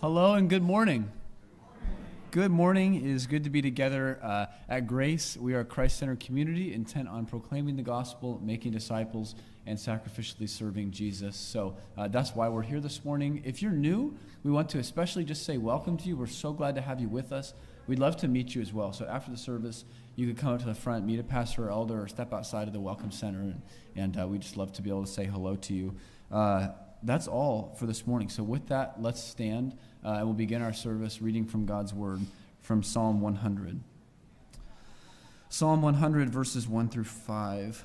Hello and good morning. Good morning. It is good to be together uh, at Grace. We are a Christ centered community intent on proclaiming the gospel, making disciples, and sacrificially serving Jesus. So uh, that's why we're here this morning. If you're new, we want to especially just say welcome to you. We're so glad to have you with us. We'd love to meet you as well. So after the service, you could come up to the front, meet a pastor or elder, or step outside of the Welcome Center, and, and uh, we just love to be able to say hello to you. Uh, that's all for this morning. So with that, let's stand uh, and we'll begin our service reading from God's Word from Psalm 100. Psalm 100, verses 1 through 5,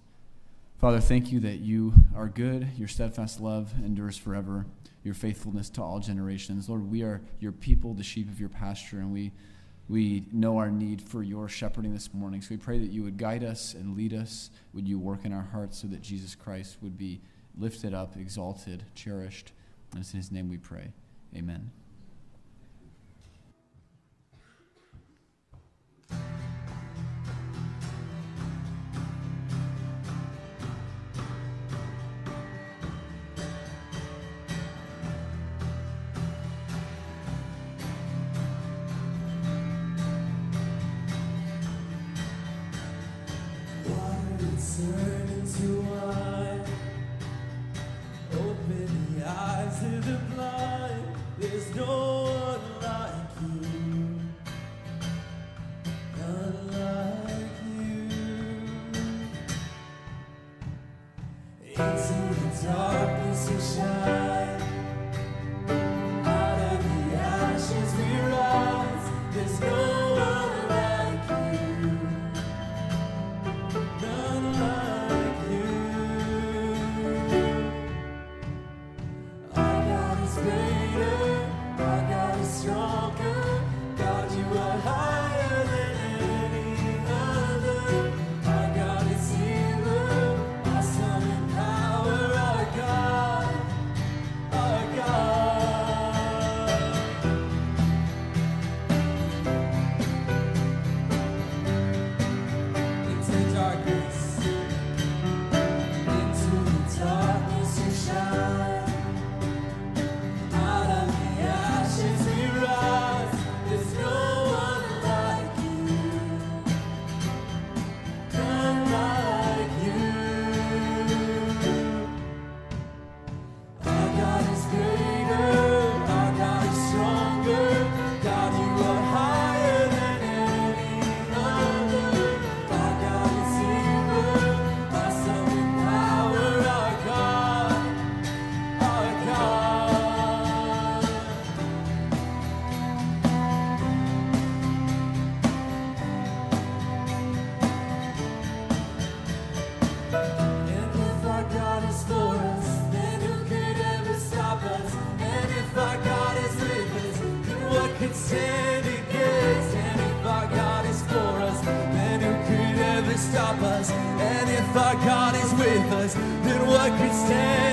Father, thank you that you are good. Your steadfast love endures forever, your faithfulness to all generations. Lord, we are your people, the sheep of your pasture, and we, we know our need for your shepherding this morning. So we pray that you would guide us and lead us. Would you work in our hearts so that Jesus Christ would be lifted up, exalted, cherished. And it's in his name we pray. Amen. Turn into wine. Open the eyes of the blind. Stop us? And if our God is with us, then what could stand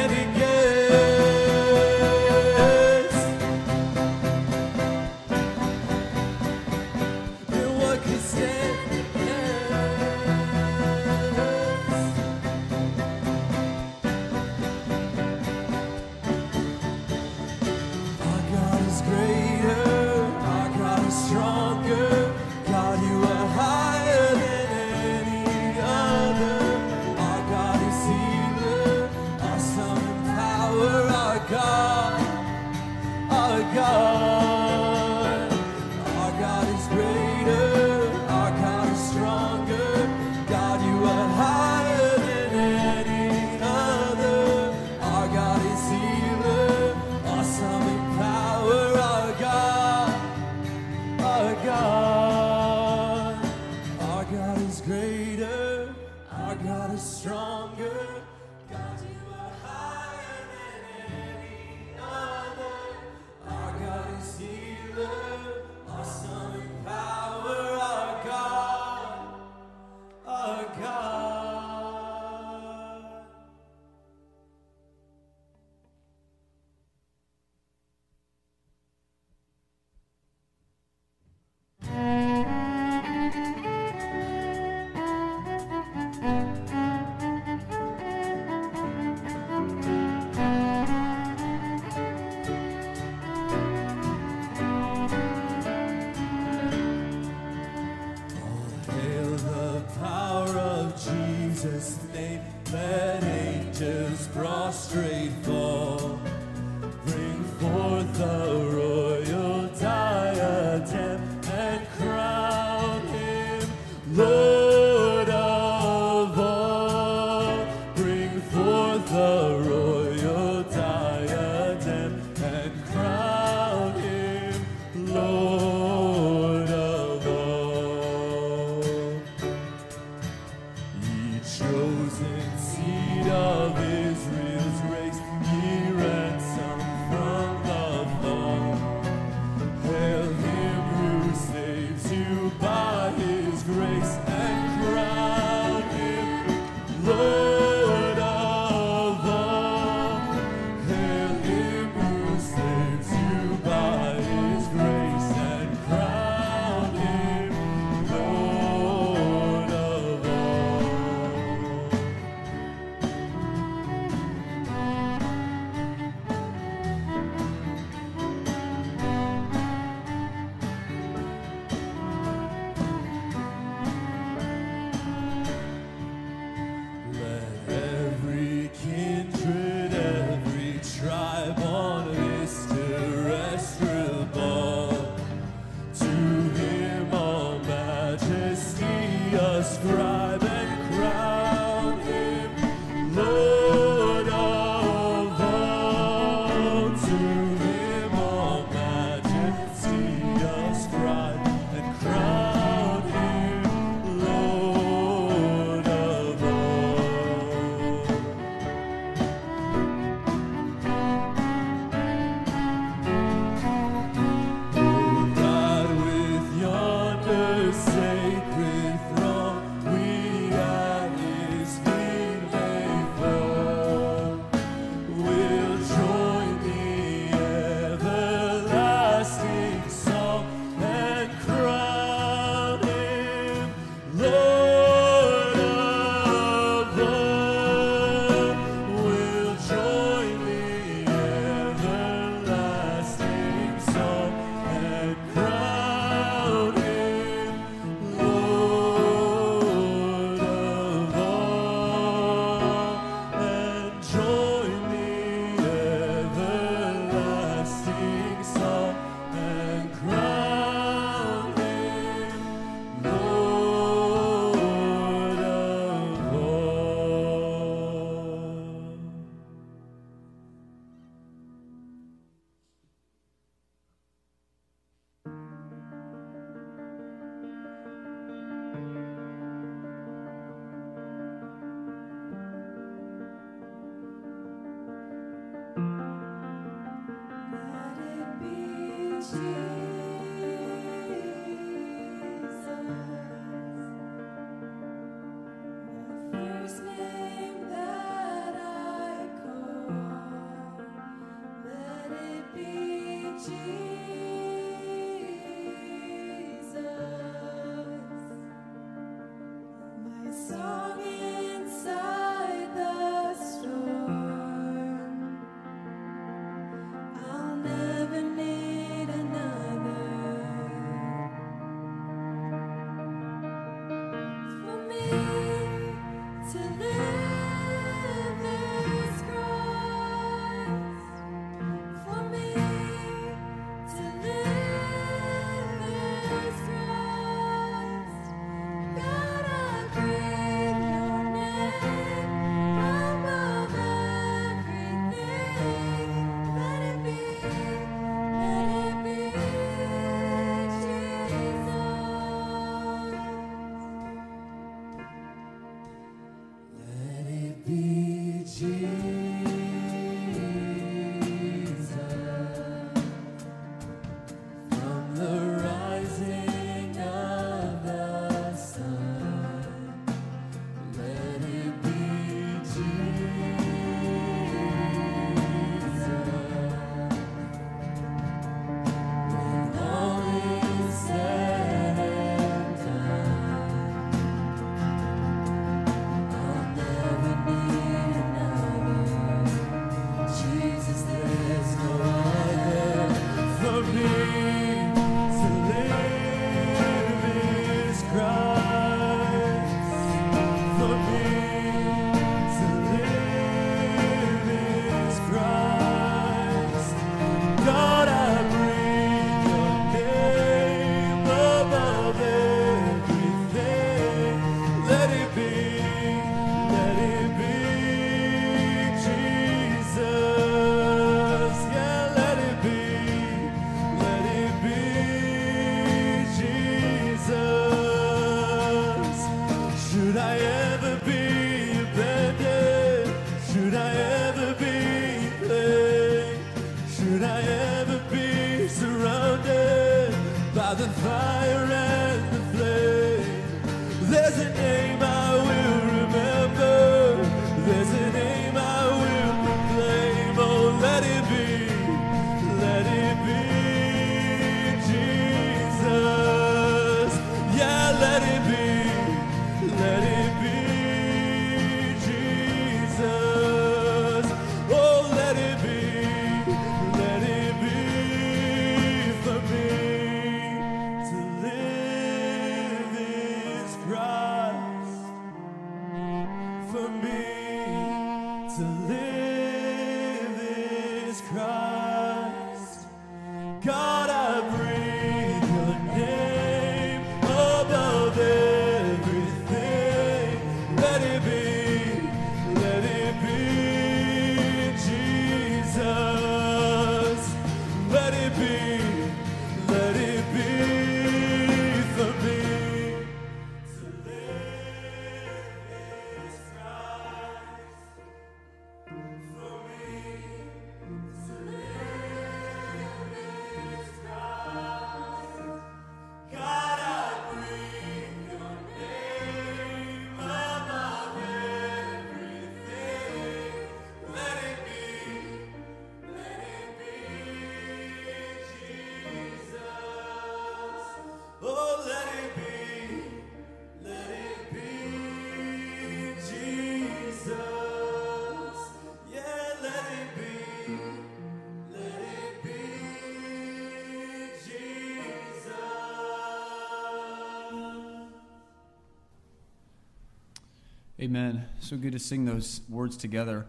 Amen. So good to sing those words together.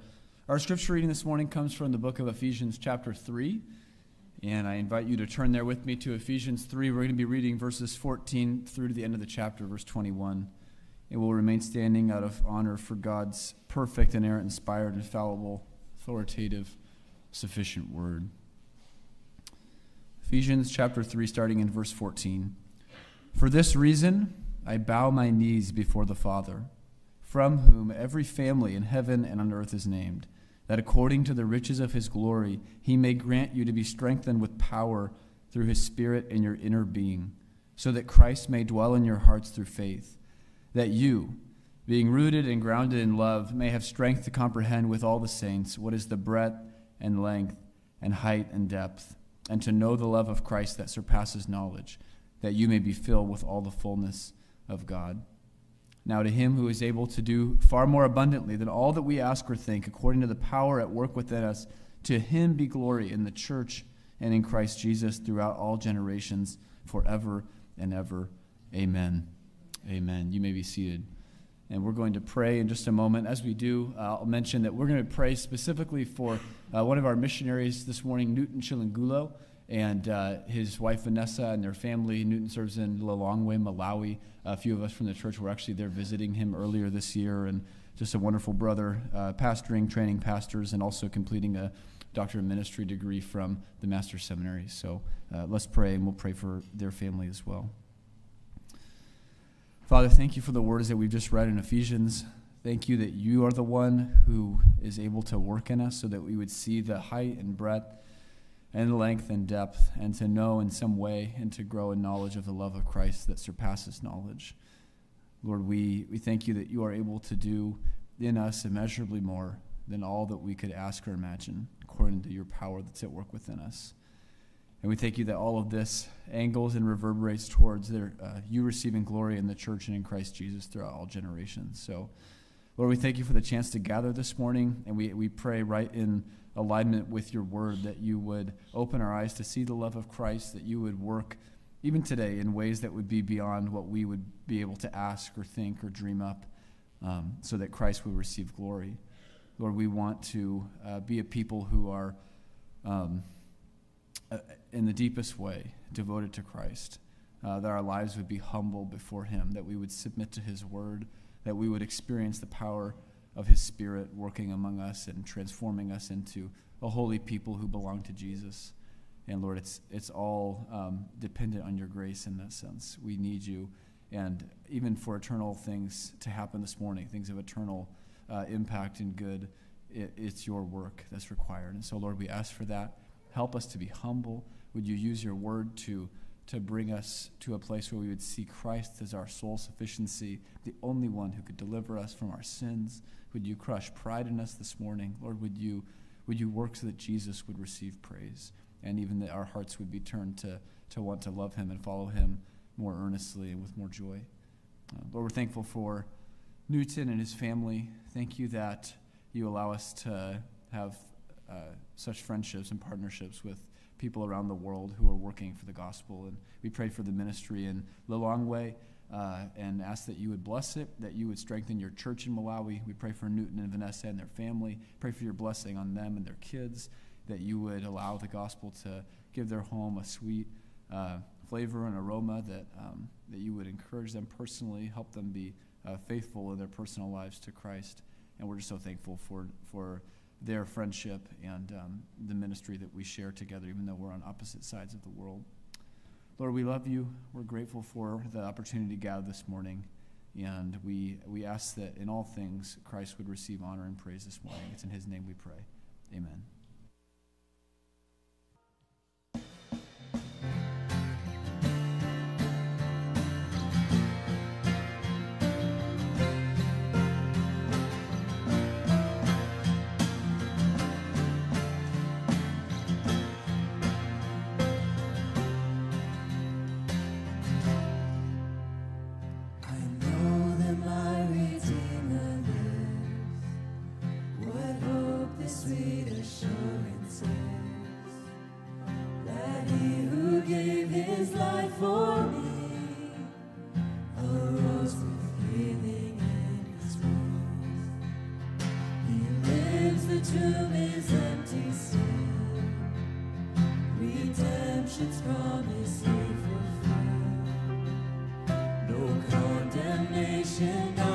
Our scripture reading this morning comes from the book of Ephesians, chapter 3. And I invite you to turn there with me to Ephesians 3. We're going to be reading verses 14 through to the end of the chapter, verse 21. And we'll remain standing out of honor for God's perfect, inerrant, inspired, infallible, authoritative, sufficient word. Ephesians chapter 3, starting in verse 14. For this reason, I bow my knees before the Father, from whom every family in heaven and on earth is named, that according to the riches of his glory, he may grant you to be strengthened with power through his Spirit in your inner being, so that Christ may dwell in your hearts through faith, that you, being rooted and grounded in love, may have strength to comprehend with all the saints what is the breadth and length and height and depth, and to know the love of Christ that surpasses knowledge, that you may be filled with all the fullness of God. Now, to him who is able to do far more abundantly than all that we ask or think, according to the power at work within us, to him be glory in the church and in Christ Jesus throughout all generations, forever and ever. Amen. Amen. You may be seated. And we're going to pray in just a moment. As we do, uh, I'll mention that we're going to pray specifically for uh, one of our missionaries this morning, Newton Chilangulo, and uh, his wife Vanessa and their family. Newton serves in Lilongwe, Malawi. A few of us from the church were actually there visiting him earlier this year, and just a wonderful brother, uh, pastoring, training pastors, and also completing a doctor of ministry degree from the Master's Seminary. So uh, let's pray, and we'll pray for their family as well. Father, thank you for the words that we've just read in Ephesians. Thank you that you are the one who is able to work in us so that we would see the height and breadth and length and depth and to know in some way and to grow in knowledge of the love of Christ that surpasses knowledge. Lord, we, we thank you that you are able to do in us immeasurably more than all that we could ask or imagine, according to your power that's at work within us. And we thank you that all of this angles and reverberates towards their, uh, you receiving glory in the church and in Christ Jesus throughout all generations. So, Lord, we thank you for the chance to gather this morning, and we, we pray right in alignment with your word that you would open our eyes to see the love of Christ, that you would work even today in ways that would be beyond what we would be able to ask or think or dream up, um, so that Christ would receive glory. Lord, we want to uh, be a people who are. Um, uh, in the deepest way, devoted to Christ. Uh, that our lives would be humble before Him, that we would submit to His word, that we would experience the power of His Spirit working among us and transforming us into a holy people who belong to Jesus. And Lord, it's, it's all um, dependent on your grace in that sense. We need you. And even for eternal things to happen this morning, things of eternal uh, impact and good, it, it's your work that's required. And so, Lord, we ask for that. Help us to be humble. Would you use your word to to bring us to a place where we would see Christ as our sole sufficiency, the only one who could deliver us from our sins. Would you crush pride in us this morning? Lord, would you, would you work so that Jesus would receive praise and even that our hearts would be turned to, to want to love him and follow him more earnestly and with more joy? Uh, Lord, we're thankful for Newton and his family. Thank you that you allow us to have uh, such friendships and partnerships with people around the world who are working for the gospel. And we pray for the ministry in Lilongwe uh, and ask that you would bless it, that you would strengthen your church in Malawi. We pray for Newton and Vanessa and their family. Pray for your blessing on them and their kids, that you would allow the gospel to give their home a sweet uh, flavor and aroma, that, um, that you would encourage them personally, help them be uh, faithful in their personal lives to Christ. And we're just so thankful for, for their friendship and um, the ministry that we share together, even though we're on opposite sides of the world. Lord, we love you. We're grateful for the opportunity to gather this morning. And we, we ask that in all things, Christ would receive honor and praise this morning. It's in his name we pray. Amen. Promise fulfilled. No condemnation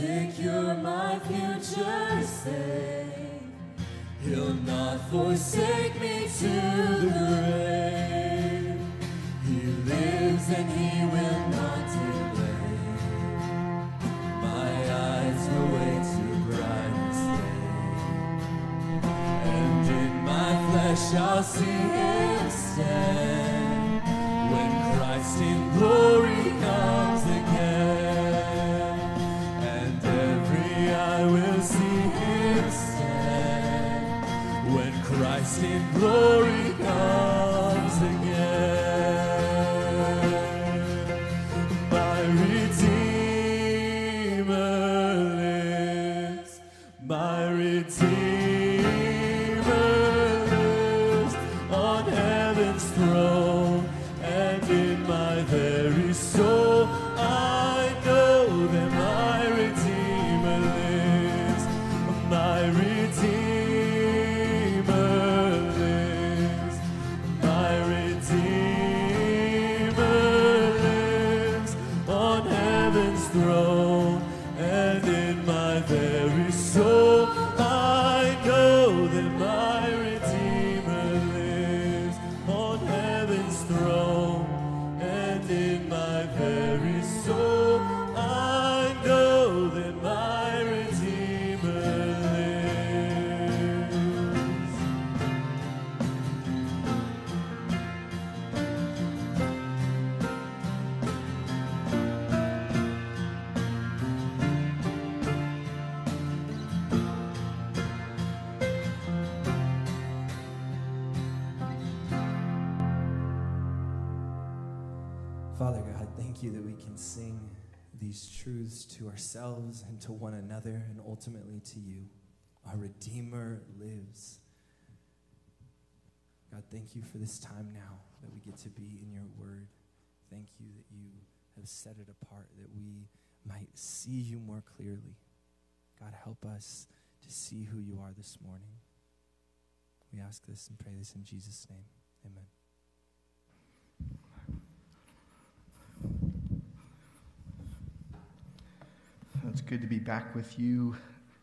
secure, my future safe. He'll not forsake me to the grave. He lives and He will not delay. My eyes await to brightest day and in my flesh I'll see him stand when Christ in glory in glory Father God, thank you that we can sing these truths to ourselves and to one another and ultimately to you. Our Redeemer lives. God, thank you for this time now that we get to be in your word. Thank you that you have set it apart that we might see you more clearly. God, help us to see who you are this morning. We ask this and pray this in Jesus' name. Amen. It's good to be back with you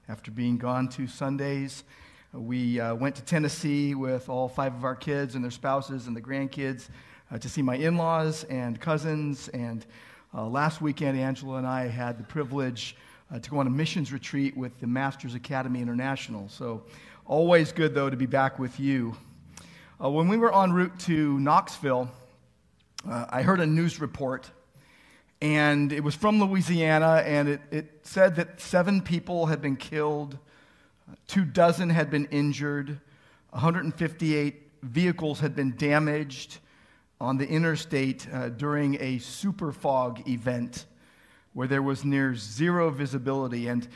after being gone two Sundays. We uh, went to Tennessee with all five of our kids and their spouses and the grandkids uh, to see my in laws and cousins. And uh, last weekend, Angela and I had the privilege uh, to go on a missions retreat with the Masters Academy International. So, always good, though, to be back with you. Uh, when we were en route to Knoxville, uh, I heard a news report and it was from Louisiana, and it, it said that seven people had been killed, two dozen had been injured, 158 vehicles had been damaged on the interstate uh, during a super fog event where there was near zero visibility. And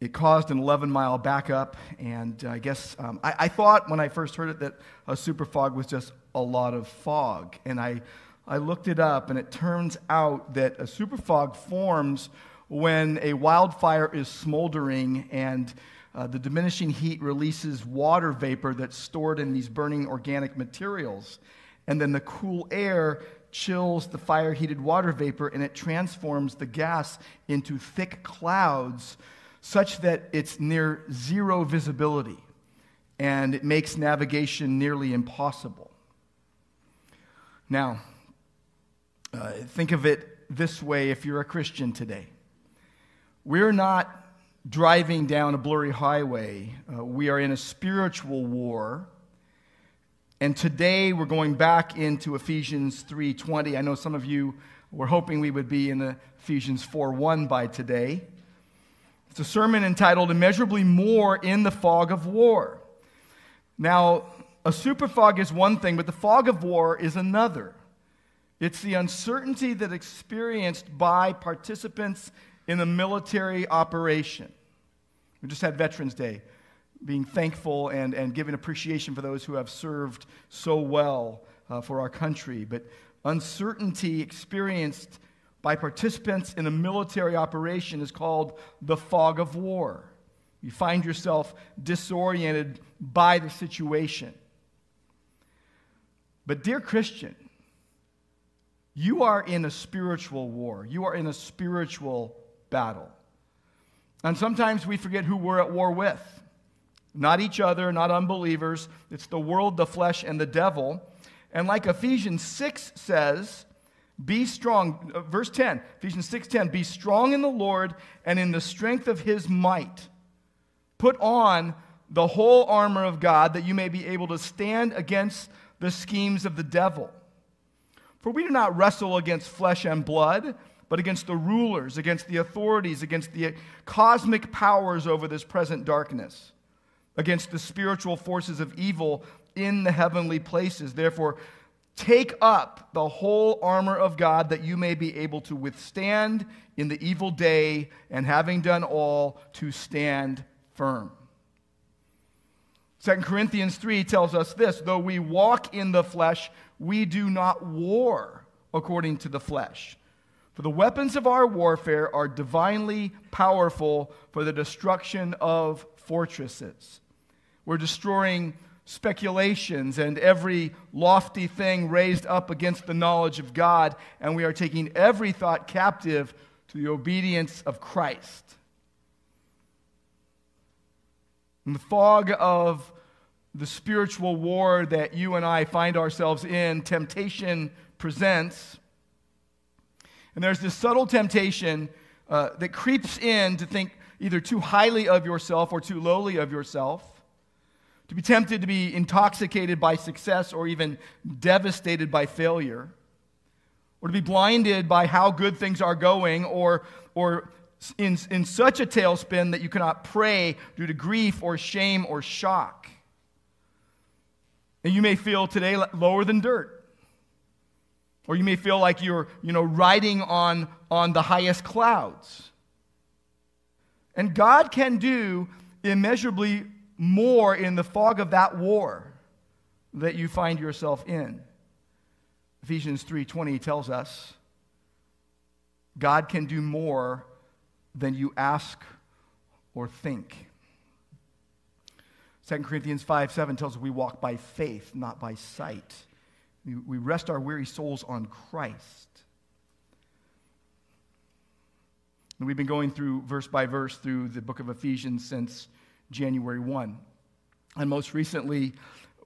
it caused an 11 mile backup. And I guess um, I, I thought when I first heard it that a super fog was just a lot of fog. And I I looked it up, and it turns out that a superfog forms when a wildfire is smoldering and uh, the diminishing heat releases water vapor that's stored in these burning organic materials. And then the cool air chills the fire heated water vapor and it transforms the gas into thick clouds such that it's near zero visibility and it makes navigation nearly impossible. Now, uh, think of it this way if you're a Christian today. We're not driving down a blurry highway, uh, we are in a spiritual war. And today we're going back into Ephesians 3:20. I know some of you were hoping we would be in Ephesians 4:1 by today. It's a sermon entitled Immeasurably More in the Fog of War. Now, a super fog is one thing, but the fog of war is another. It's the uncertainty that experienced by participants in a military operation. We just had Veterans Day, being thankful and, and giving appreciation for those who have served so well uh, for our country. But uncertainty experienced by participants in a military operation is called the fog of war. You find yourself disoriented by the situation. But, dear Christian, you are in a spiritual war. You are in a spiritual battle. And sometimes we forget who we're at war with. Not each other, not unbelievers. It's the world, the flesh, and the devil. And like Ephesians 6 says, be strong. Uh, verse 10, Ephesians 6:10, be strong in the Lord and in the strength of his might. Put on the whole armor of God that you may be able to stand against the schemes of the devil. For we do not wrestle against flesh and blood, but against the rulers, against the authorities, against the cosmic powers over this present darkness, against the spiritual forces of evil in the heavenly places. Therefore, take up the whole armor of God that you may be able to withstand in the evil day, and having done all, to stand firm. 2 Corinthians 3 tells us this though we walk in the flesh, we do not war according to the flesh. For the weapons of our warfare are divinely powerful for the destruction of fortresses. We're destroying speculations and every lofty thing raised up against the knowledge of God, and we are taking every thought captive to the obedience of Christ. In the fog of the spiritual war that you and I find ourselves in, temptation presents. And there's this subtle temptation uh, that creeps in to think either too highly of yourself or too lowly of yourself, to be tempted to be intoxicated by success or even devastated by failure, or to be blinded by how good things are going, or, or in, in such a tailspin that you cannot pray due to grief or shame or shock. And you may feel today lower than dirt. Or you may feel like you're, you know, riding on, on the highest clouds. And God can do immeasurably more in the fog of that war that you find yourself in. Ephesians 3:20 tells us God can do more than you ask or think. 2 Corinthians 5 7 tells us we walk by faith, not by sight. We rest our weary souls on Christ. And we've been going through verse by verse through the book of Ephesians since January 1. And most recently,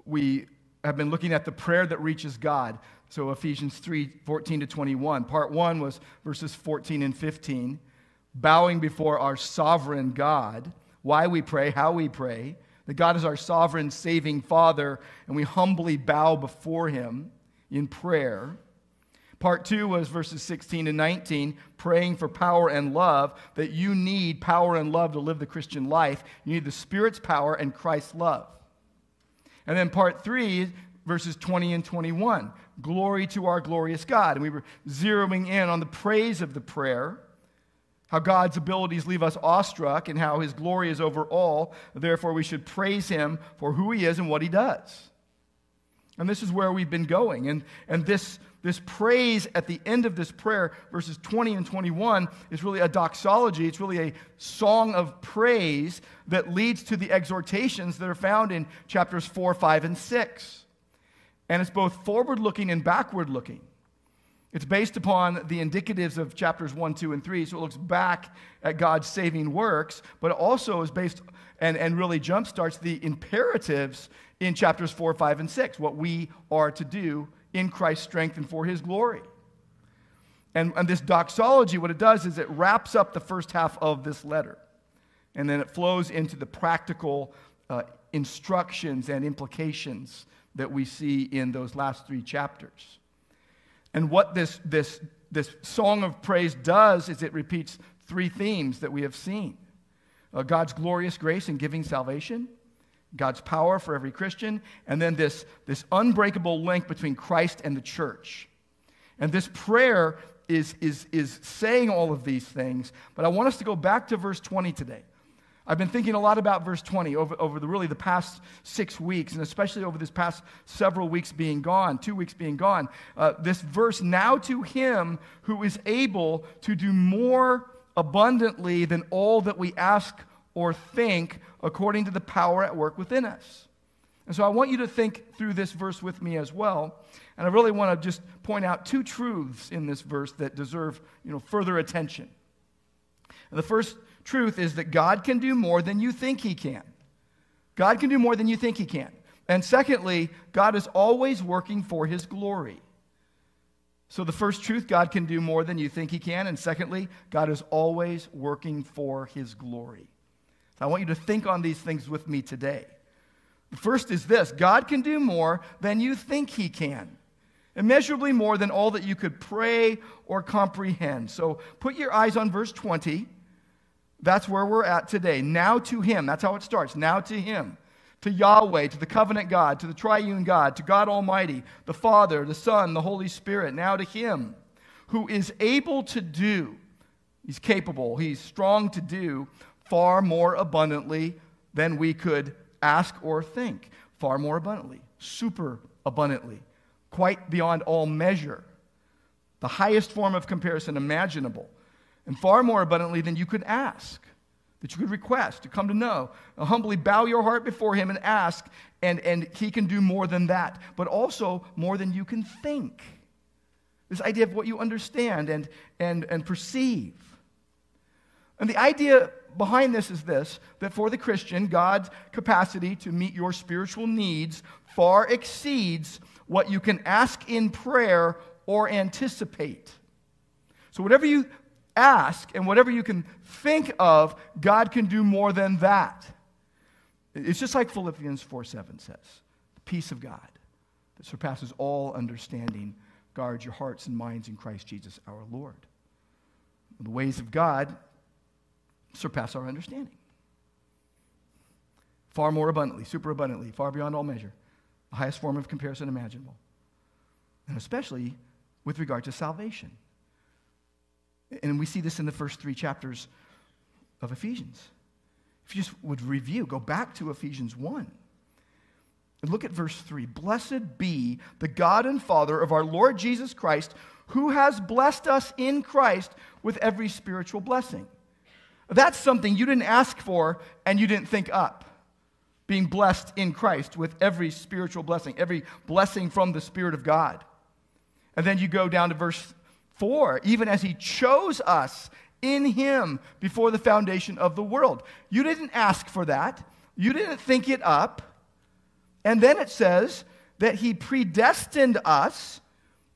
we have been looking at the prayer that reaches God. So Ephesians 3 14 to 21. Part 1 was verses 14 and 15, bowing before our sovereign God, why we pray, how we pray that God is our sovereign, saving Father, and we humbly bow before Him in prayer. Part two was verses 16 and 19, praying for power and love, that you need power and love to live the Christian life. You need the Spirit's power and Christ's love. And then part three, verses 20 and 21, glory to our glorious God. And we were zeroing in on the praise of the prayer how God's abilities leave us awestruck and how his glory is over all. Therefore, we should praise him for who he is and what he does. And this is where we've been going. And, and this, this praise at the end of this prayer, verses 20 and 21, is really a doxology. It's really a song of praise that leads to the exhortations that are found in chapters 4, 5, and 6. And it's both forward looking and backward looking. It's based upon the indicatives of chapters 1, 2, and 3. So it looks back at God's saving works, but it also is based and, and really jumpstarts the imperatives in chapters 4, 5, and 6, what we are to do in Christ's strength and for his glory. And, and this doxology, what it does is it wraps up the first half of this letter. And then it flows into the practical uh, instructions and implications that we see in those last three chapters. And what this, this, this song of praise does is it repeats three themes that we have seen uh, God's glorious grace in giving salvation, God's power for every Christian, and then this, this unbreakable link between Christ and the church. And this prayer is, is, is saying all of these things, but I want us to go back to verse 20 today. I've been thinking a lot about verse 20 over, over the really the past six weeks, and especially over this past several weeks being gone, two weeks being gone. Uh, this verse, now to him who is able to do more abundantly than all that we ask or think, according to the power at work within us. And so I want you to think through this verse with me as well. And I really want to just point out two truths in this verse that deserve you know, further attention. And the first truth is that God can do more than you think He can. God can do more than you think He can. And secondly, God is always working for His glory. So, the first truth, God can do more than you think He can. And secondly, God is always working for His glory. So, I want you to think on these things with me today. The first is this God can do more than you think He can, immeasurably more than all that you could pray or comprehend. So, put your eyes on verse 20. That's where we're at today. Now to Him. That's how it starts. Now to Him. To Yahweh, to the covenant God, to the triune God, to God Almighty, the Father, the Son, the Holy Spirit. Now to Him who is able to do, He's capable, He's strong to do far more abundantly than we could ask or think, far more abundantly, super abundantly, quite beyond all measure, the highest form of comparison imaginable, and far more abundantly than you could ask, that you could request, to come to know. Now, humbly bow your heart before Him and ask, and, and He can do more than that, but also more than you can think. This idea of what you understand and, and, and perceive. And the idea behind this is this that for the Christian, God's capacity to meet your spiritual needs far exceeds what you can ask in prayer or anticipate. So, whatever you ask and whatever you can think of, God can do more than that. It's just like Philippians 4 7 says the peace of God that surpasses all understanding guards your hearts and minds in Christ Jesus our Lord. The ways of God surpass our understanding. Far more abundantly, super abundantly, far beyond all measure, highest form of comparison imaginable. And especially with regard to salvation. And we see this in the first three chapters of Ephesians. If you just would review, go back to Ephesians 1. And look at verse 3. Blessed be the God and Father of our Lord Jesus Christ, who has blessed us in Christ with every spiritual blessing. That's something you didn't ask for and you didn't think up. Being blessed in Christ with every spiritual blessing, every blessing from the Spirit of God. And then you go down to verse 4 even as He chose us in Him before the foundation of the world. You didn't ask for that, you didn't think it up. And then it says that He predestined us,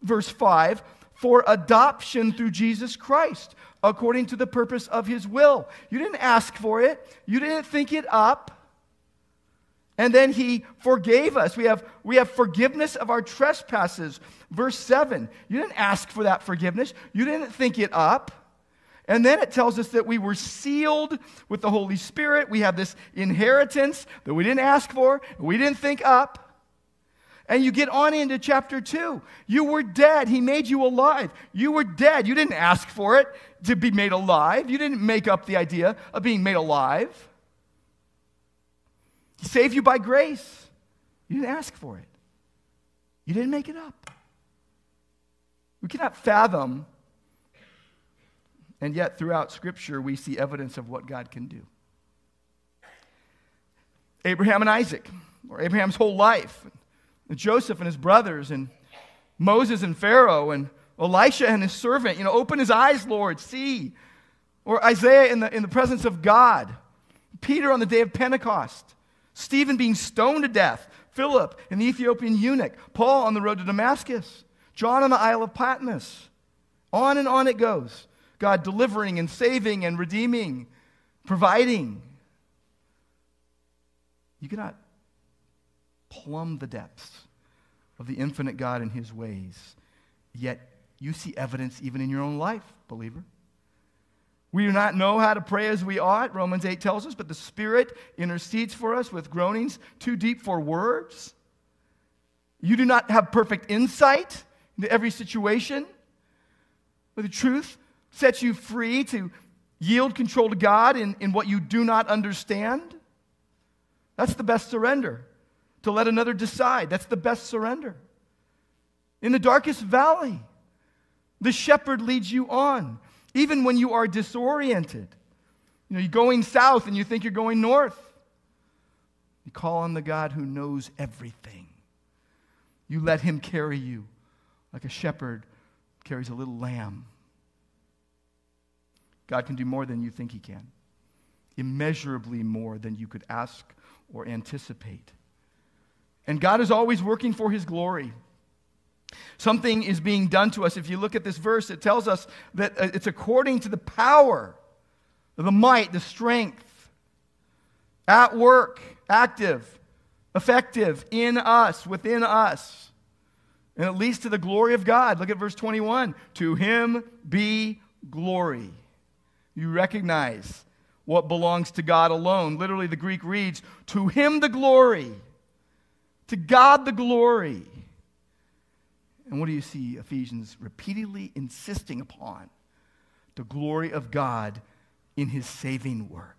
verse 5, for adoption through Jesus Christ according to the purpose of his will. You didn't ask for it, you didn't think it up. And then he forgave us. We have, we have forgiveness of our trespasses. Verse 7. You didn't ask for that forgiveness, you didn't think it up. And then it tells us that we were sealed with the Holy Spirit. We have this inheritance that we didn't ask for, we didn't think up. And you get on into chapter 2. You were dead. He made you alive. You were dead. You didn't ask for it to be made alive. You didn't make up the idea of being made alive. He saved you by grace. You didn't ask for it, you didn't make it up. We cannot fathom, and yet throughout Scripture, we see evidence of what God can do. Abraham and Isaac, or Abraham's whole life, Joseph and his brothers, and Moses and Pharaoh, and Elisha and his servant. You know, open his eyes, Lord, see. Or Isaiah in the, in the presence of God. Peter on the day of Pentecost. Stephen being stoned to death. Philip and the Ethiopian eunuch. Paul on the road to Damascus. John on the Isle of Patmos. On and on it goes. God delivering and saving and redeeming, providing. You cannot plumb the depths of the infinite God and his ways. Yet you see evidence even in your own life, believer. We do not know how to pray as we ought, Romans 8 tells us, but the Spirit intercedes for us with groanings too deep for words. You do not have perfect insight into every situation. But the truth sets you free to yield control to God in, in what you do not understand. That's the best surrender to let another decide. That's the best surrender. In the darkest valley, the shepherd leads you on, even when you are disoriented. You know, you're going south and you think you're going north. You call on the God who knows everything. You let him carry you like a shepherd carries a little lamb. God can do more than you think he can, immeasurably more than you could ask or anticipate. And God is always working for his glory. Something is being done to us. If you look at this verse, it tells us that uh, it's according to the power, the might, the strength, at work, active, effective in us, within us. And it leads to the glory of God. Look at verse 21. To him be glory. You recognize what belongs to God alone. Literally, the Greek reads, To him the glory to God the glory. And what do you see Ephesians repeatedly insisting upon? The glory of God in his saving work.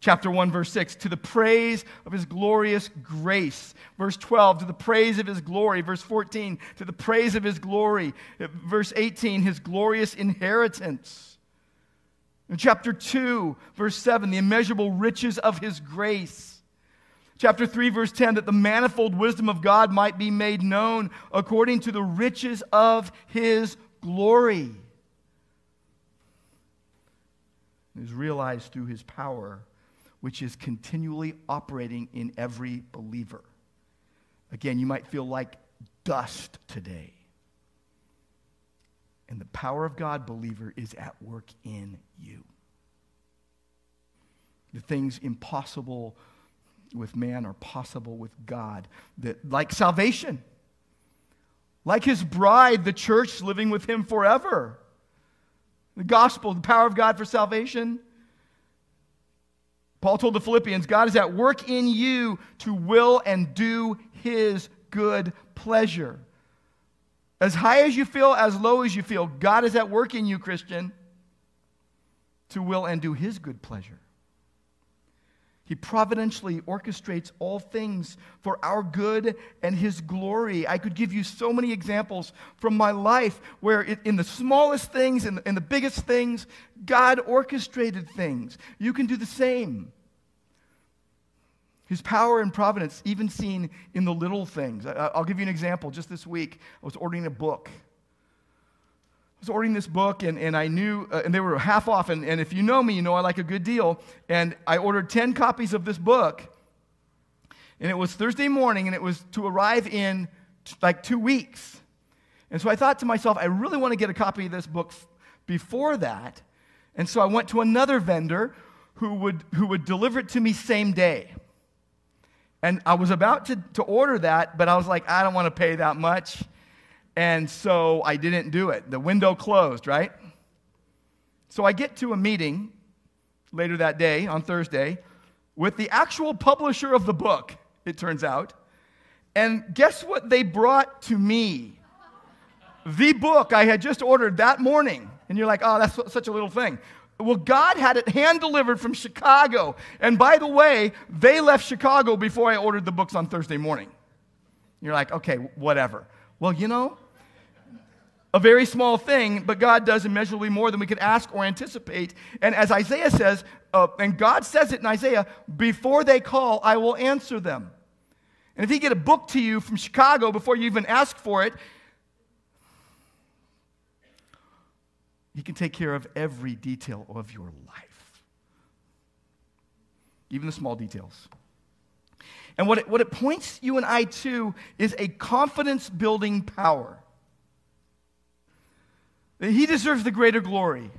Chapter 1, verse 6, to the praise of his glorious grace. Verse 12, to the praise of his glory. Verse 14, to the praise of his glory. Verse 18, his glorious inheritance. In chapter 2, verse 7, the immeasurable riches of his grace. Chapter 3, verse 10, that the manifold wisdom of God might be made known according to the riches of his glory. Is realized through his power which is continually operating in every believer. Again, you might feel like dust today. And the power of God, believer, is at work in you. The things impossible with man are possible with God. That, like salvation, like his bride, the church living with him forever. The gospel, the power of God for salvation Paul told the Philippians, God is at work in you to will and do his good pleasure. As high as you feel, as low as you feel, God is at work in you, Christian, to will and do his good pleasure. He providentially orchestrates all things for our good and His glory. I could give you so many examples from my life where, it, in the smallest things and the, the biggest things, God orchestrated things. You can do the same. His power and providence, even seen in the little things. I'll give you an example. Just this week, I was ordering a book. Was ordering this book, and, and I knew, uh, and they were half off. And, and if you know me, you know I like a good deal. And I ordered 10 copies of this book. And it was Thursday morning, and it was to arrive in t- like two weeks. And so I thought to myself, I really want to get a copy of this book f- before that. And so I went to another vendor who would, who would deliver it to me same day. And I was about to, to order that, but I was like, I don't want to pay that much. And so I didn't do it. The window closed, right? So I get to a meeting later that day, on Thursday, with the actual publisher of the book, it turns out. And guess what they brought to me? The book I had just ordered that morning. And you're like, oh, that's such a little thing. Well, God had it hand delivered from Chicago. And by the way, they left Chicago before I ordered the books on Thursday morning. You're like, okay, whatever. Well, you know, a very small thing, but God does immeasurably more than we could ask or anticipate. And as Isaiah says, uh, and God says it in Isaiah, before they call, I will answer them. And if He get a book to you from Chicago before you even ask for it, He can take care of every detail of your life, even the small details. And what it, what it points you and I to is a confidence building power. He deserves the greater glory.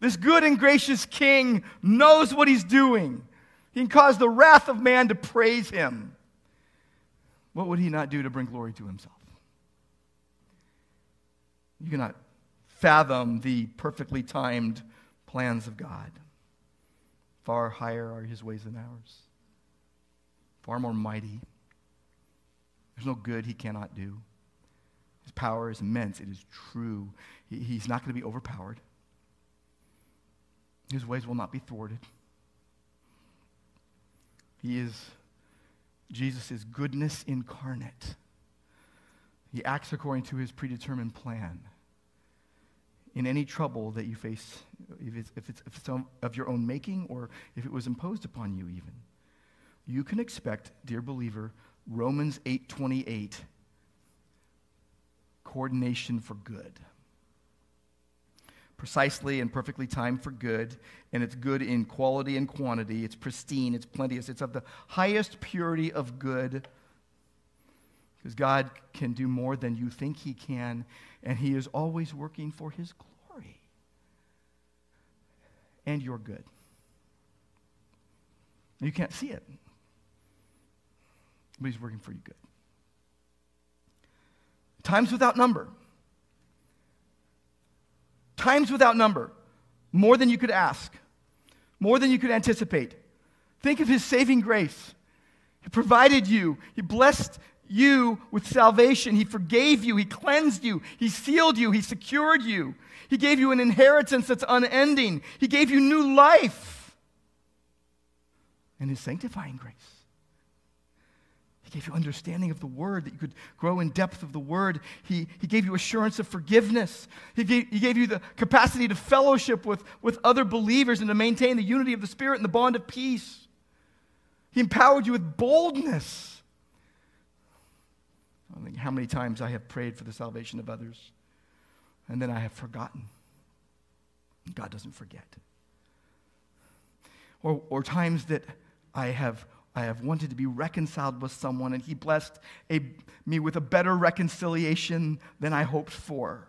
This good and gracious king knows what he's doing. He can cause the wrath of man to praise him. What would he not do to bring glory to himself? You cannot fathom the perfectly timed plans of God. Far higher are his ways than ours, far more mighty. There's no good he cannot do. His power is immense. It is true. He, he's not going to be overpowered. His ways will not be thwarted. He is, Jesus is goodness incarnate. He acts according to his predetermined plan in any trouble that you face, if it's, if it's, if it's of your own making or if it was imposed upon you even. You can expect, dear believer, Romans 8:28 coordination for good. Precisely and perfectly timed for good, and it's good in quality and quantity. It's pristine, it's plenteous, it's of the highest purity of good. Because God can do more than you think He can, and He is always working for His glory and your good. You can't see it, but He's working for you good. Times without number. Times without number. More than you could ask, more than you could anticipate. Think of His saving grace. He provided you, He blessed you with salvation. He forgave you. He cleansed you. He sealed you. He secured you. He gave you an inheritance that's unending. He gave you new life. and His sanctifying grace. Gave you understanding of the Word, that you could grow in depth of the Word. He, he gave you assurance of forgiveness. He gave, he gave you the capacity to fellowship with, with other believers and to maintain the unity of the Spirit and the bond of peace. He empowered you with boldness. I think how many times I have prayed for the salvation of others, and then I have forgotten. God doesn't forget. Or, or times that I have, I have wanted to be reconciled with someone, and He blessed a, me with a better reconciliation than I hoped for.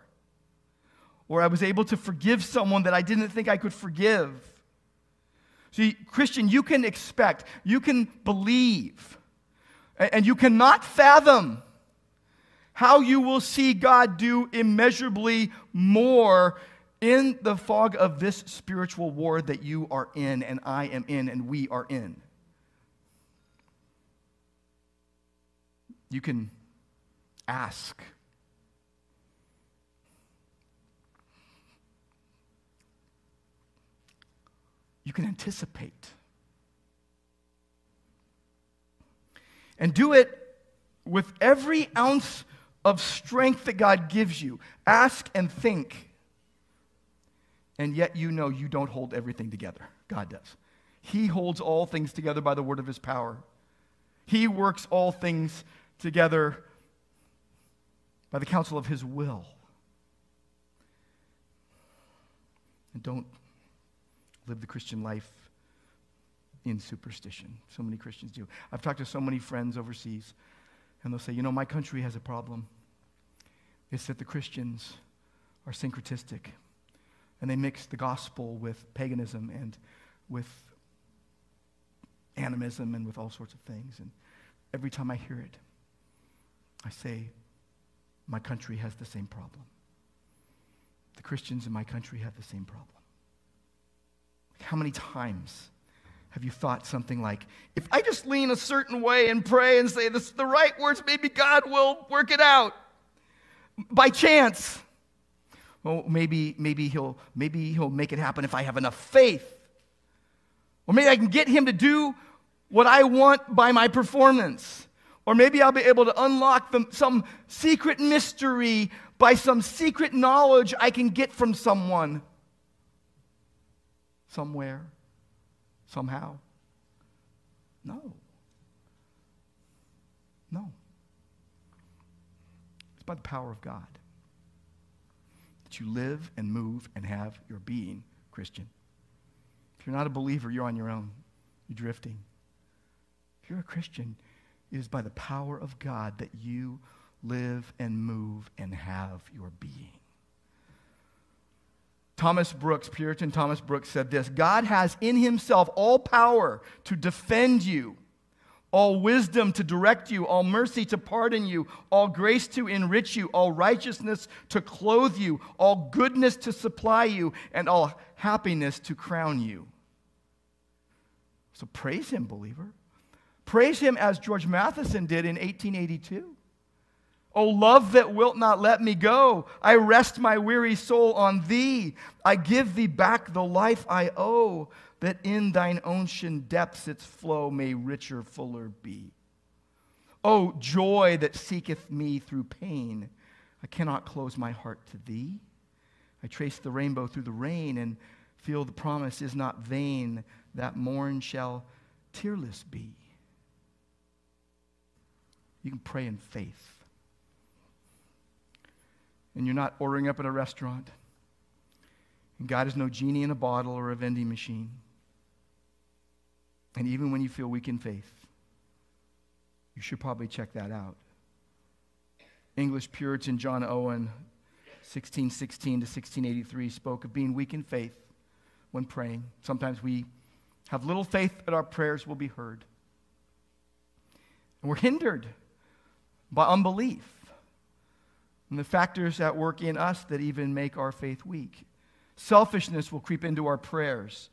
Or I was able to forgive someone that I didn't think I could forgive. See, Christian, you can expect, you can believe, and you cannot fathom how you will see God do immeasurably more in the fog of this spiritual war that you are in, and I am in, and we are in. You can ask. You can anticipate. And do it with every ounce of strength that God gives you. Ask and think. And yet you know you don't hold everything together. God does. He holds all things together by the word of his power. He works all things together by the counsel of his will. And don't live the Christian life in superstition. So many Christians do. I've talked to so many friends overseas, and they'll say, You know, my country has a problem. It's that the Christians are syncretistic, and they mix the gospel with paganism and with animism and with all sorts of things. And every time I hear it, I say, My country has the same problem. The Christians in my country have the same problem. How many times have you thought something like, if I just lean a certain way and pray and say this, the right words, maybe God will work it out by chance? Well, maybe, maybe, he'll, maybe he'll make it happen if I have enough faith. Or maybe I can get him to do what I want by my performance. Or maybe I'll be able to unlock the, some secret mystery by some secret knowledge I can get from someone somewhere, somehow. No. No. It's by the power of God that you live and move and have your being, Christian. If you're not a believer, you're on your own. You're drifting. If you're a Christian, it is by the power of God that you live and move and have your being. Thomas Brooks, Puritan Thomas Brooks said this God has in himself all power to defend you, all wisdom to direct you, all mercy to pardon you, all grace to enrich you, all righteousness to clothe you, all goodness to supply you, and all happiness to crown you. So praise him, believer. Praise him as George Matheson did in 1882. O love that wilt not let me go, I rest my weary soul on thee. I give thee back the life I owe, that in thine ocean depths its flow may richer, fuller be. O joy that seeketh me through pain, I cannot close my heart to thee. I trace the rainbow through the rain and feel the promise is not vain, that morn shall tearless be. You can pray in faith and you're not ordering up at a restaurant. And God is no genie in a bottle or a vending machine. And even when you feel weak in faith, you should probably check that out. English Puritan John Owen, 1616 to 1683, spoke of being weak in faith when praying. Sometimes we have little faith that our prayers will be heard. And we're hindered by unbelief and the factors at work in us that even make our faith weak. Selfishness will creep into our prayers.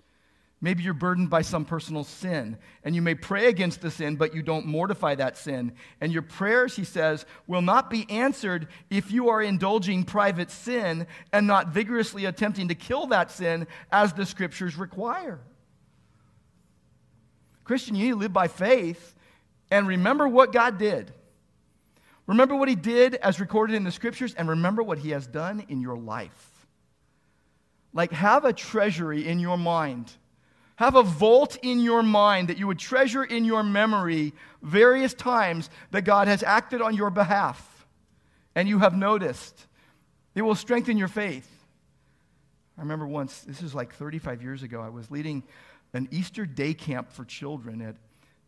Maybe you're burdened by some personal sin, and you may pray against the sin, but you don't mortify that sin. And your prayers, he says, will not be answered if you are indulging private sin and not vigorously attempting to kill that sin as the scriptures require. Christian, you need to live by faith and remember what God did. Remember what He did as recorded in the scriptures, and remember what He has done in your life. Like, have a treasury in your mind. Have a vault in your mind that you would treasure in your memory various times that God has acted on your behalf and you have noticed. It will strengthen your faith. I remember once, this is like 35 years ago, I was leading an Easter day camp for children at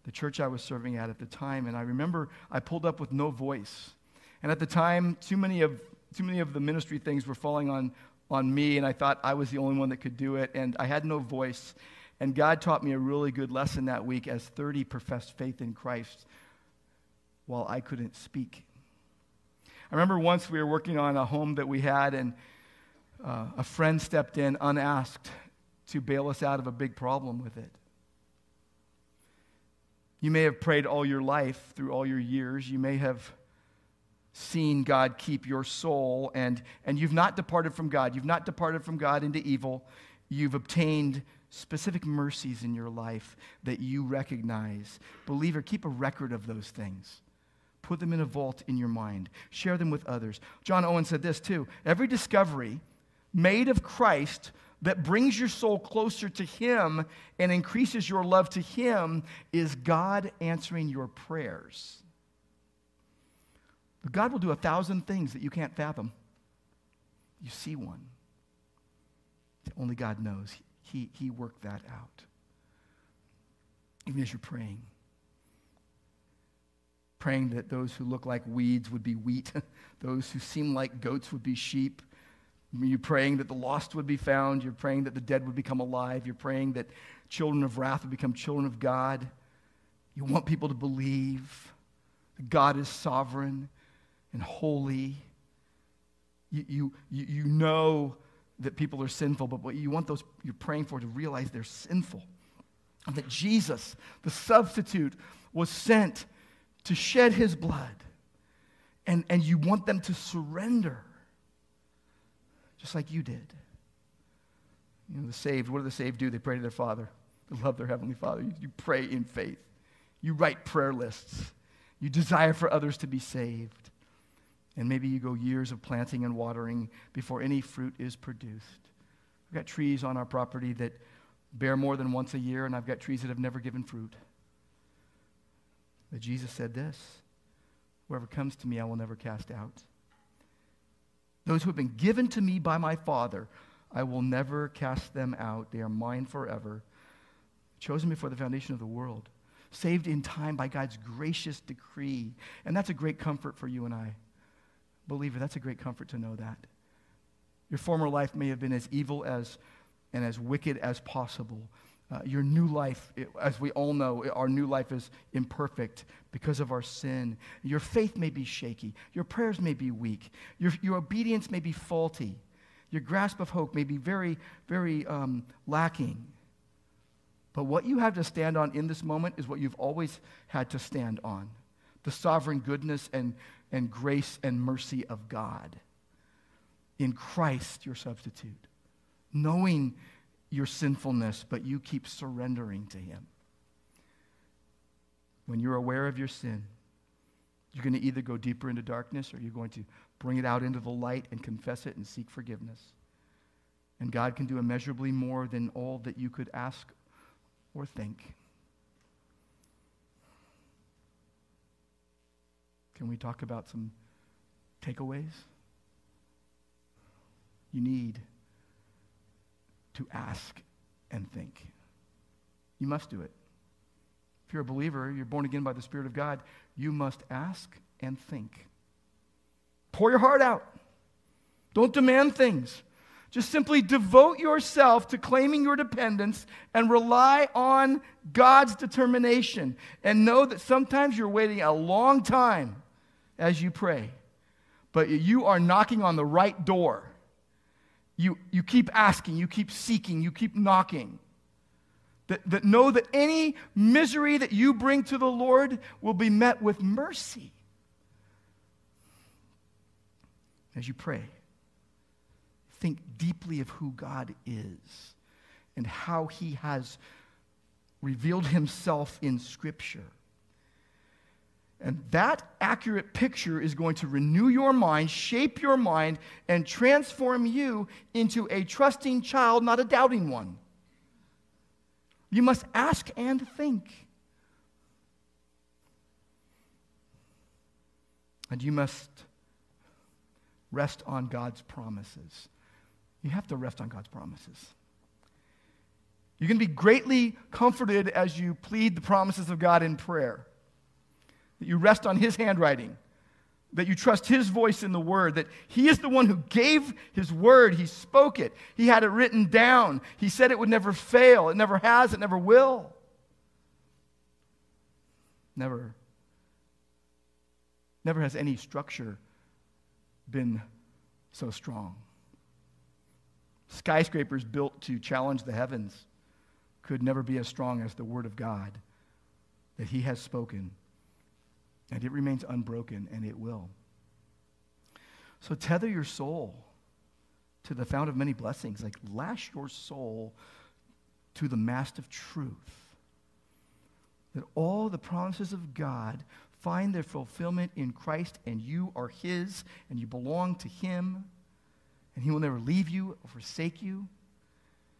the church I was serving at at the time. And I remember I pulled up with no voice. And at the time, too many of, too many of the ministry things were falling on, on me, and I thought I was the only one that could do it. And I had no voice. And God taught me a really good lesson that week as 30 professed faith in Christ while I couldn't speak. I remember once we were working on a home that we had, and uh, a friend stepped in unasked to bail us out of a big problem with it. You may have prayed all your life through all your years. You may have seen God keep your soul, and, and you've not departed from God. You've not departed from God into evil. You've obtained specific mercies in your life that you recognize. Believer, keep a record of those things. Put them in a vault in your mind. Share them with others. John Owen said this too Every discovery made of Christ that brings your soul closer to Him and increases your love to Him is God answering your prayers. God will do a thousand things that you can't fathom. You see one. Only God knows. He, he worked that out. Even as you're praying. Praying that those who look like weeds would be wheat, those who seem like goats would be sheep, you're praying that the lost would be found. You're praying that the dead would become alive. You're praying that children of wrath would become children of God. You want people to believe that God is sovereign and holy. You, you, you know that people are sinful, but what you want those you're praying for to realize they're sinful. And that Jesus, the substitute, was sent to shed his blood. And, and you want them to surrender just like you did. You know, the saved, what do the saved do? They pray to their Father. They love their Heavenly Father. You, you pray in faith. You write prayer lists. You desire for others to be saved. And maybe you go years of planting and watering before any fruit is produced. We've got trees on our property that bear more than once a year, and I've got trees that have never given fruit. But Jesus said this Whoever comes to me, I will never cast out. Those who have been given to me by my Father, I will never cast them out. They are mine forever. Chosen before the foundation of the world, saved in time by God's gracious decree. And that's a great comfort for you and I. Believer, that's a great comfort to know that. Your former life may have been as evil as and as wicked as possible. Uh, your new life, as we all know, our new life is imperfect because of our sin. Your faith may be shaky. Your prayers may be weak. Your, your obedience may be faulty. Your grasp of hope may be very, very um, lacking. But what you have to stand on in this moment is what you've always had to stand on the sovereign goodness and, and grace and mercy of God in Christ, your substitute. Knowing your sinfulness, but you keep surrendering to Him. When you're aware of your sin, you're going to either go deeper into darkness or you're going to bring it out into the light and confess it and seek forgiveness. And God can do immeasurably more than all that you could ask or think. Can we talk about some takeaways? You need to ask and think. You must do it. If you're a believer, you're born again by the Spirit of God, you must ask and think. Pour your heart out. Don't demand things. Just simply devote yourself to claiming your dependence and rely on God's determination. And know that sometimes you're waiting a long time as you pray, but you are knocking on the right door. You, you keep asking, you keep seeking, you keep knocking. That, that know that any misery that you bring to the Lord will be met with mercy. As you pray, think deeply of who God is and how He has revealed himself in Scripture. And that accurate picture is going to renew your mind, shape your mind, and transform you into a trusting child, not a doubting one. You must ask and think. And you must rest on God's promises. You have to rest on God's promises. You're going to be greatly comforted as you plead the promises of God in prayer that you rest on His handwriting, that you trust His voice in the Word, that He is the one who gave His Word. He spoke it, He had it written down. He said it would never fail. It never has, it never will. Never. Never has any structure been so strong. Skyscrapers built to challenge the heavens could never be as strong as the Word of God that He has spoken and it remains unbroken, and it will. So tether your soul to the fount of many blessings. Like lash your soul to the mast of truth. That all the promises of God find their fulfillment in Christ, and you are His, and you belong to Him, and He will never leave you or forsake you.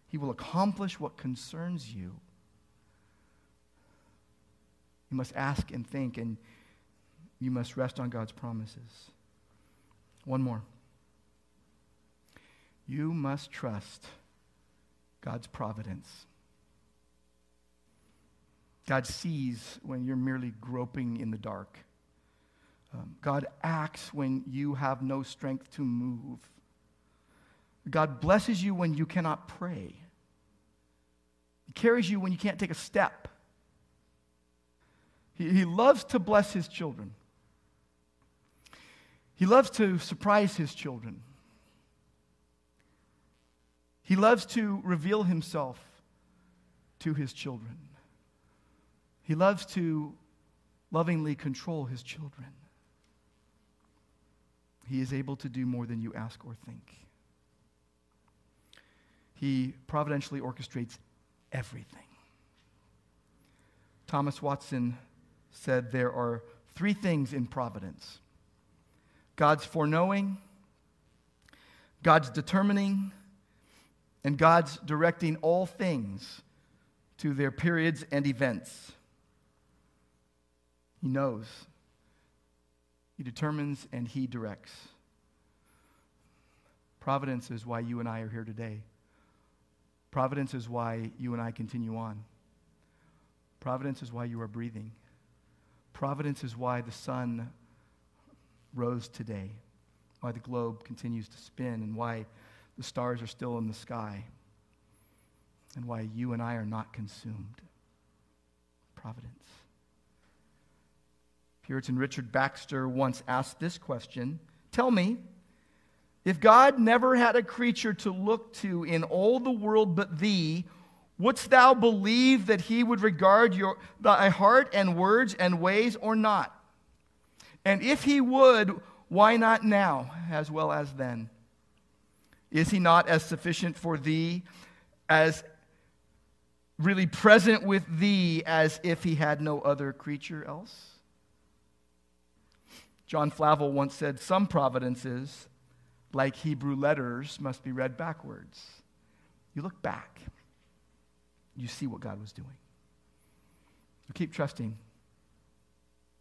He will accomplish what concerns you. You must ask and think, and you must rest on God's promises. One more. You must trust God's providence. God sees when you're merely groping in the dark. Um, God acts when you have no strength to move. God blesses you when you cannot pray. He carries you when you can't take a step. He, he loves to bless his children. He loves to surprise his children. He loves to reveal himself to his children. He loves to lovingly control his children. He is able to do more than you ask or think. He providentially orchestrates everything. Thomas Watson said there are three things in providence God's foreknowing, God's determining, and God's directing all things to their periods and events. He knows, He determines, and He directs. Providence is why you and I are here today. Providence is why you and I continue on. Providence is why you are breathing. Providence is why the sun rose today, why the globe continues to spin, and why the stars are still in the sky, and why you and I are not consumed. Providence. Puritan Richard Baxter once asked this question Tell me, if God never had a creature to look to in all the world but thee, wouldst thou believe that he would regard your, thy heart and words and ways or not? And if he would, why not now as well as then? Is he not as sufficient for thee, as really present with thee as if he had no other creature else? John Flavel once said, Some providences, like Hebrew letters, must be read backwards. You look back, you see what God was doing. You keep trusting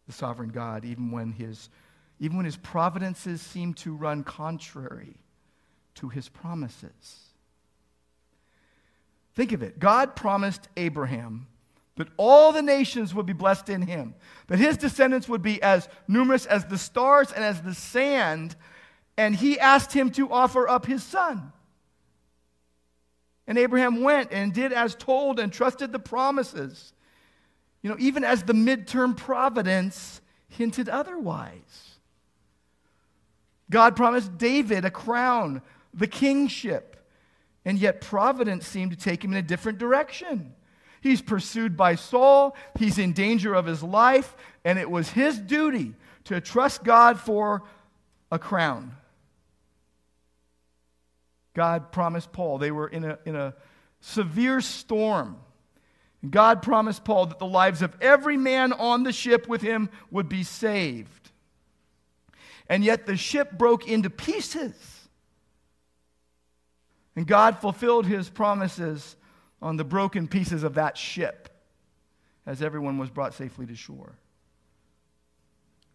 the sovereign God, even when his, even when his providences seem to run contrary to his promises. Think of it. God promised Abraham that all the nations would be blessed in him, that his descendants would be as numerous as the stars and as the sand, and he asked him to offer up his son. And Abraham went and did as told and trusted the promises. You know, even as the midterm providence hinted otherwise. God promised David a crown, the kingship, and yet providence seemed to take him in a different direction. He's pursued by Saul, he's in danger of his life, and it was his duty to trust God for a crown. God promised Paul, they were in a, in a severe storm God promised Paul that the lives of every man on the ship with him would be saved. And yet the ship broke into pieces. And God fulfilled his promises on the broken pieces of that ship as everyone was brought safely to shore.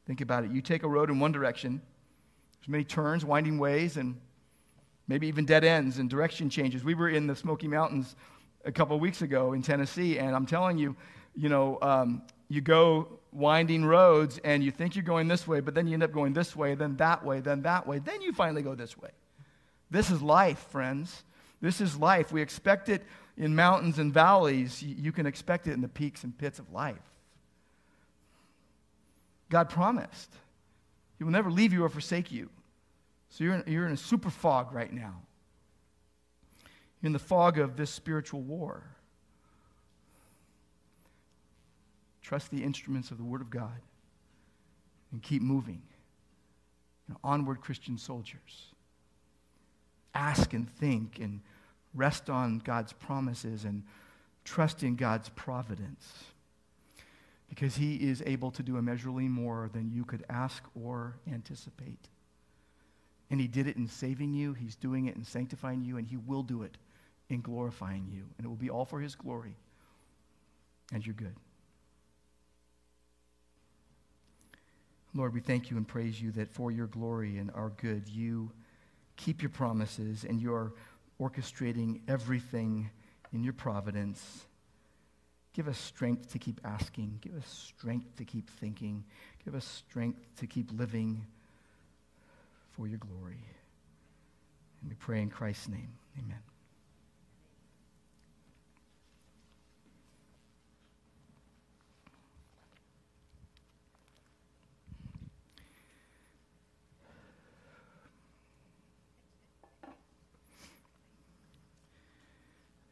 Think about it. You take a road in one direction, there's many turns, winding ways, and maybe even dead ends and direction changes. We were in the Smoky Mountains a couple of weeks ago in Tennessee, and I'm telling you, you know, um, you go winding roads and you think you're going this way, but then you end up going this way, then that way, then that way, then you finally go this way. This is life, friends. This is life. We expect it in mountains and valleys. You can expect it in the peaks and pits of life. God promised He will never leave you or forsake you. So you're in, you're in a super fog right now. In the fog of this spiritual war. Trust the instruments of the Word of God and keep moving. You know, onward, Christian soldiers. Ask and think and rest on God's promises and trust in God's providence because He is able to do immeasurably more than you could ask or anticipate. And He did it in saving you, He's doing it in sanctifying you, and He will do it in glorifying you. And it will be all for His glory. And you're good. Lord, we thank you and praise you that for your glory and our good, you keep your promises and you are orchestrating everything in your providence. Give us strength to keep asking. Give us strength to keep thinking. Give us strength to keep living for your glory. And we pray in Christ's name. Amen.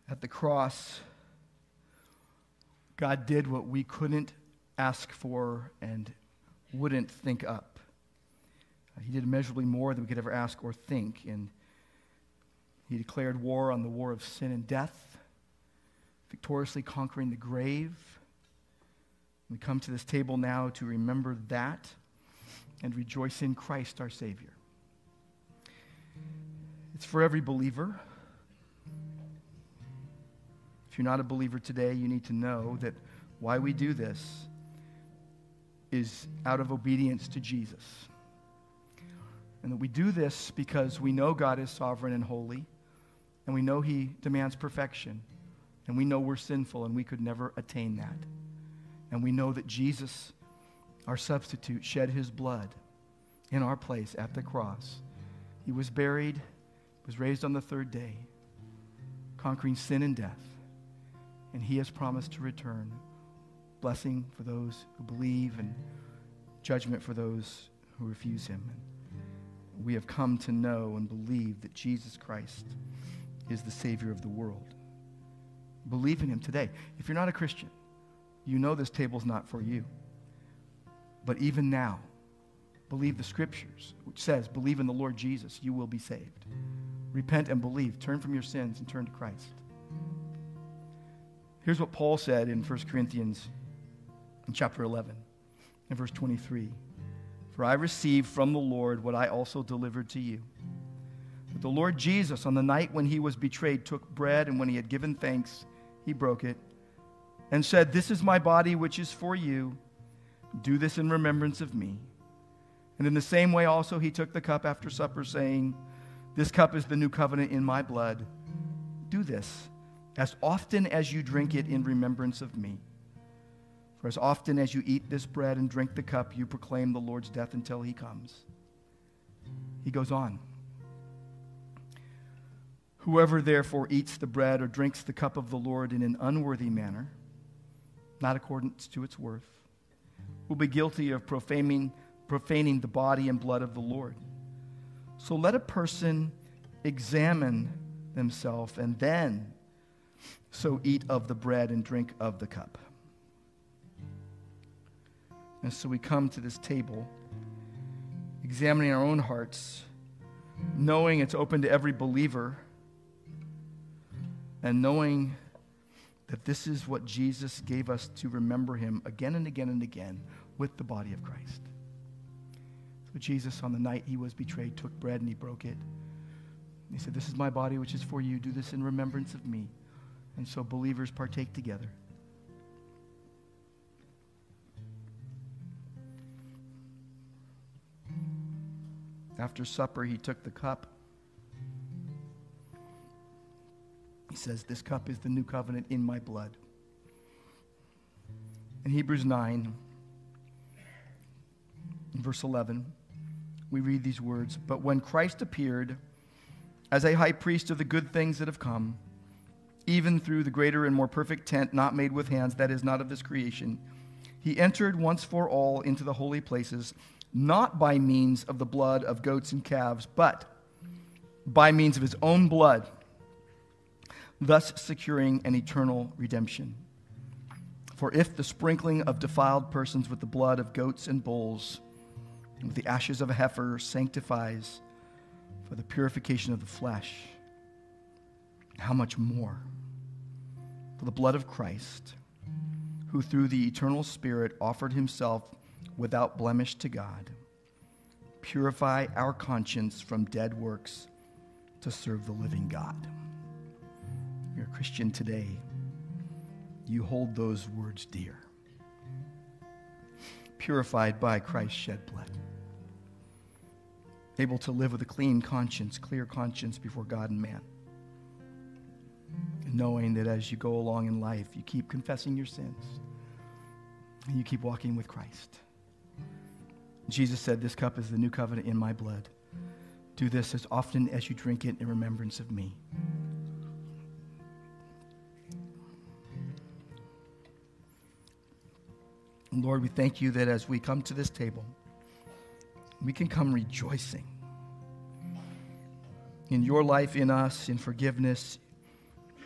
At the cross, God did what we couldn't ask for and wouldn't think up. He did immeasurably more than we could ever ask or think. And he declared war on the war of sin and death, victoriously conquering the grave. We come to this table now to remember that and rejoice in Christ our Savior. It's for every believer. If you're not a believer today, you need to know that why we do this is out of obedience to Jesus. And that we do this because we know God is sovereign and holy, and we know He demands perfection, and we know we're sinful and we could never attain that. And we know that Jesus, our substitute, shed His blood in our place at the cross. He was buried, was raised on the third day, conquering sin and death and he has promised to return. Blessing for those who believe and judgment for those who refuse him. And we have come to know and believe that Jesus Christ is the Savior of the world. Believe in him today. If you're not a Christian, you know this table's not for you. But even now, believe the scriptures, which says, believe in the Lord Jesus, you will be saved. Repent and believe. Turn from your sins and turn to Christ. Here's what Paul said in 1 Corinthians in chapter 11 in verse 23. For I received from the Lord what I also delivered to you. That the Lord Jesus, on the night when he was betrayed, took bread, and when he had given thanks, he broke it and said, This is my body, which is for you. Do this in remembrance of me. And in the same way, also, he took the cup after supper, saying, This cup is the new covenant in my blood. Do this as often as you drink it in remembrance of me. For as often as you eat this bread and drink the cup, you proclaim the Lord's death until he comes. He goes on. Whoever therefore eats the bread or drinks the cup of the Lord in an unworthy manner, not according to its worth, will be guilty of profaning, profaning the body and blood of the Lord. So let a person examine themselves and then so eat of the bread and drink of the cup. And so we come to this table, examining our own hearts, knowing it's open to every believer, and knowing that this is what Jesus gave us to remember him again and again and again with the body of Christ. So Jesus, on the night he was betrayed, took bread and he broke it. He said, This is my body, which is for you. Do this in remembrance of me. And so believers partake together. After supper, he took the cup. He says, This cup is the new covenant in my blood. In Hebrews 9, verse 11, we read these words But when Christ appeared as a high priest of the good things that have come, even through the greater and more perfect tent not made with hands, that is not of this creation, he entered once for all into the holy places not by means of the blood of goats and calves, but by means of his own blood, thus securing an eternal redemption. For if the sprinkling of defiled persons with the blood of goats and bulls, and with the ashes of a heifer, sanctifies for the purification of the flesh, how much more for the blood of Christ, who through the eternal Spirit offered himself without blemish to God. Purify our conscience from dead works to serve the living God. You're a Christian today. You hold those words dear. Purified by Christ's shed blood. Able to live with a clean conscience, clear conscience before God and man. Knowing that as you go along in life, you keep confessing your sins and you keep walking with Christ. Jesus said, This cup is the new covenant in my blood. Do this as often as you drink it in remembrance of me. Lord, we thank you that as we come to this table, we can come rejoicing in your life in us, in forgiveness,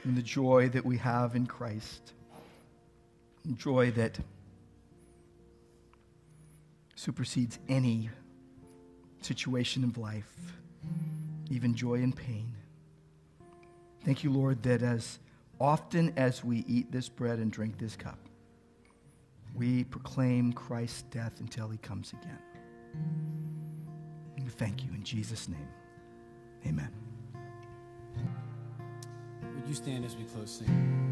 in the joy that we have in Christ, joy that supersedes any situation of life, even joy and pain. Thank you, Lord, that as often as we eat this bread and drink this cup, we proclaim Christ's death until he comes again. And we thank you in Jesus' name. Amen. You stand as we close singing?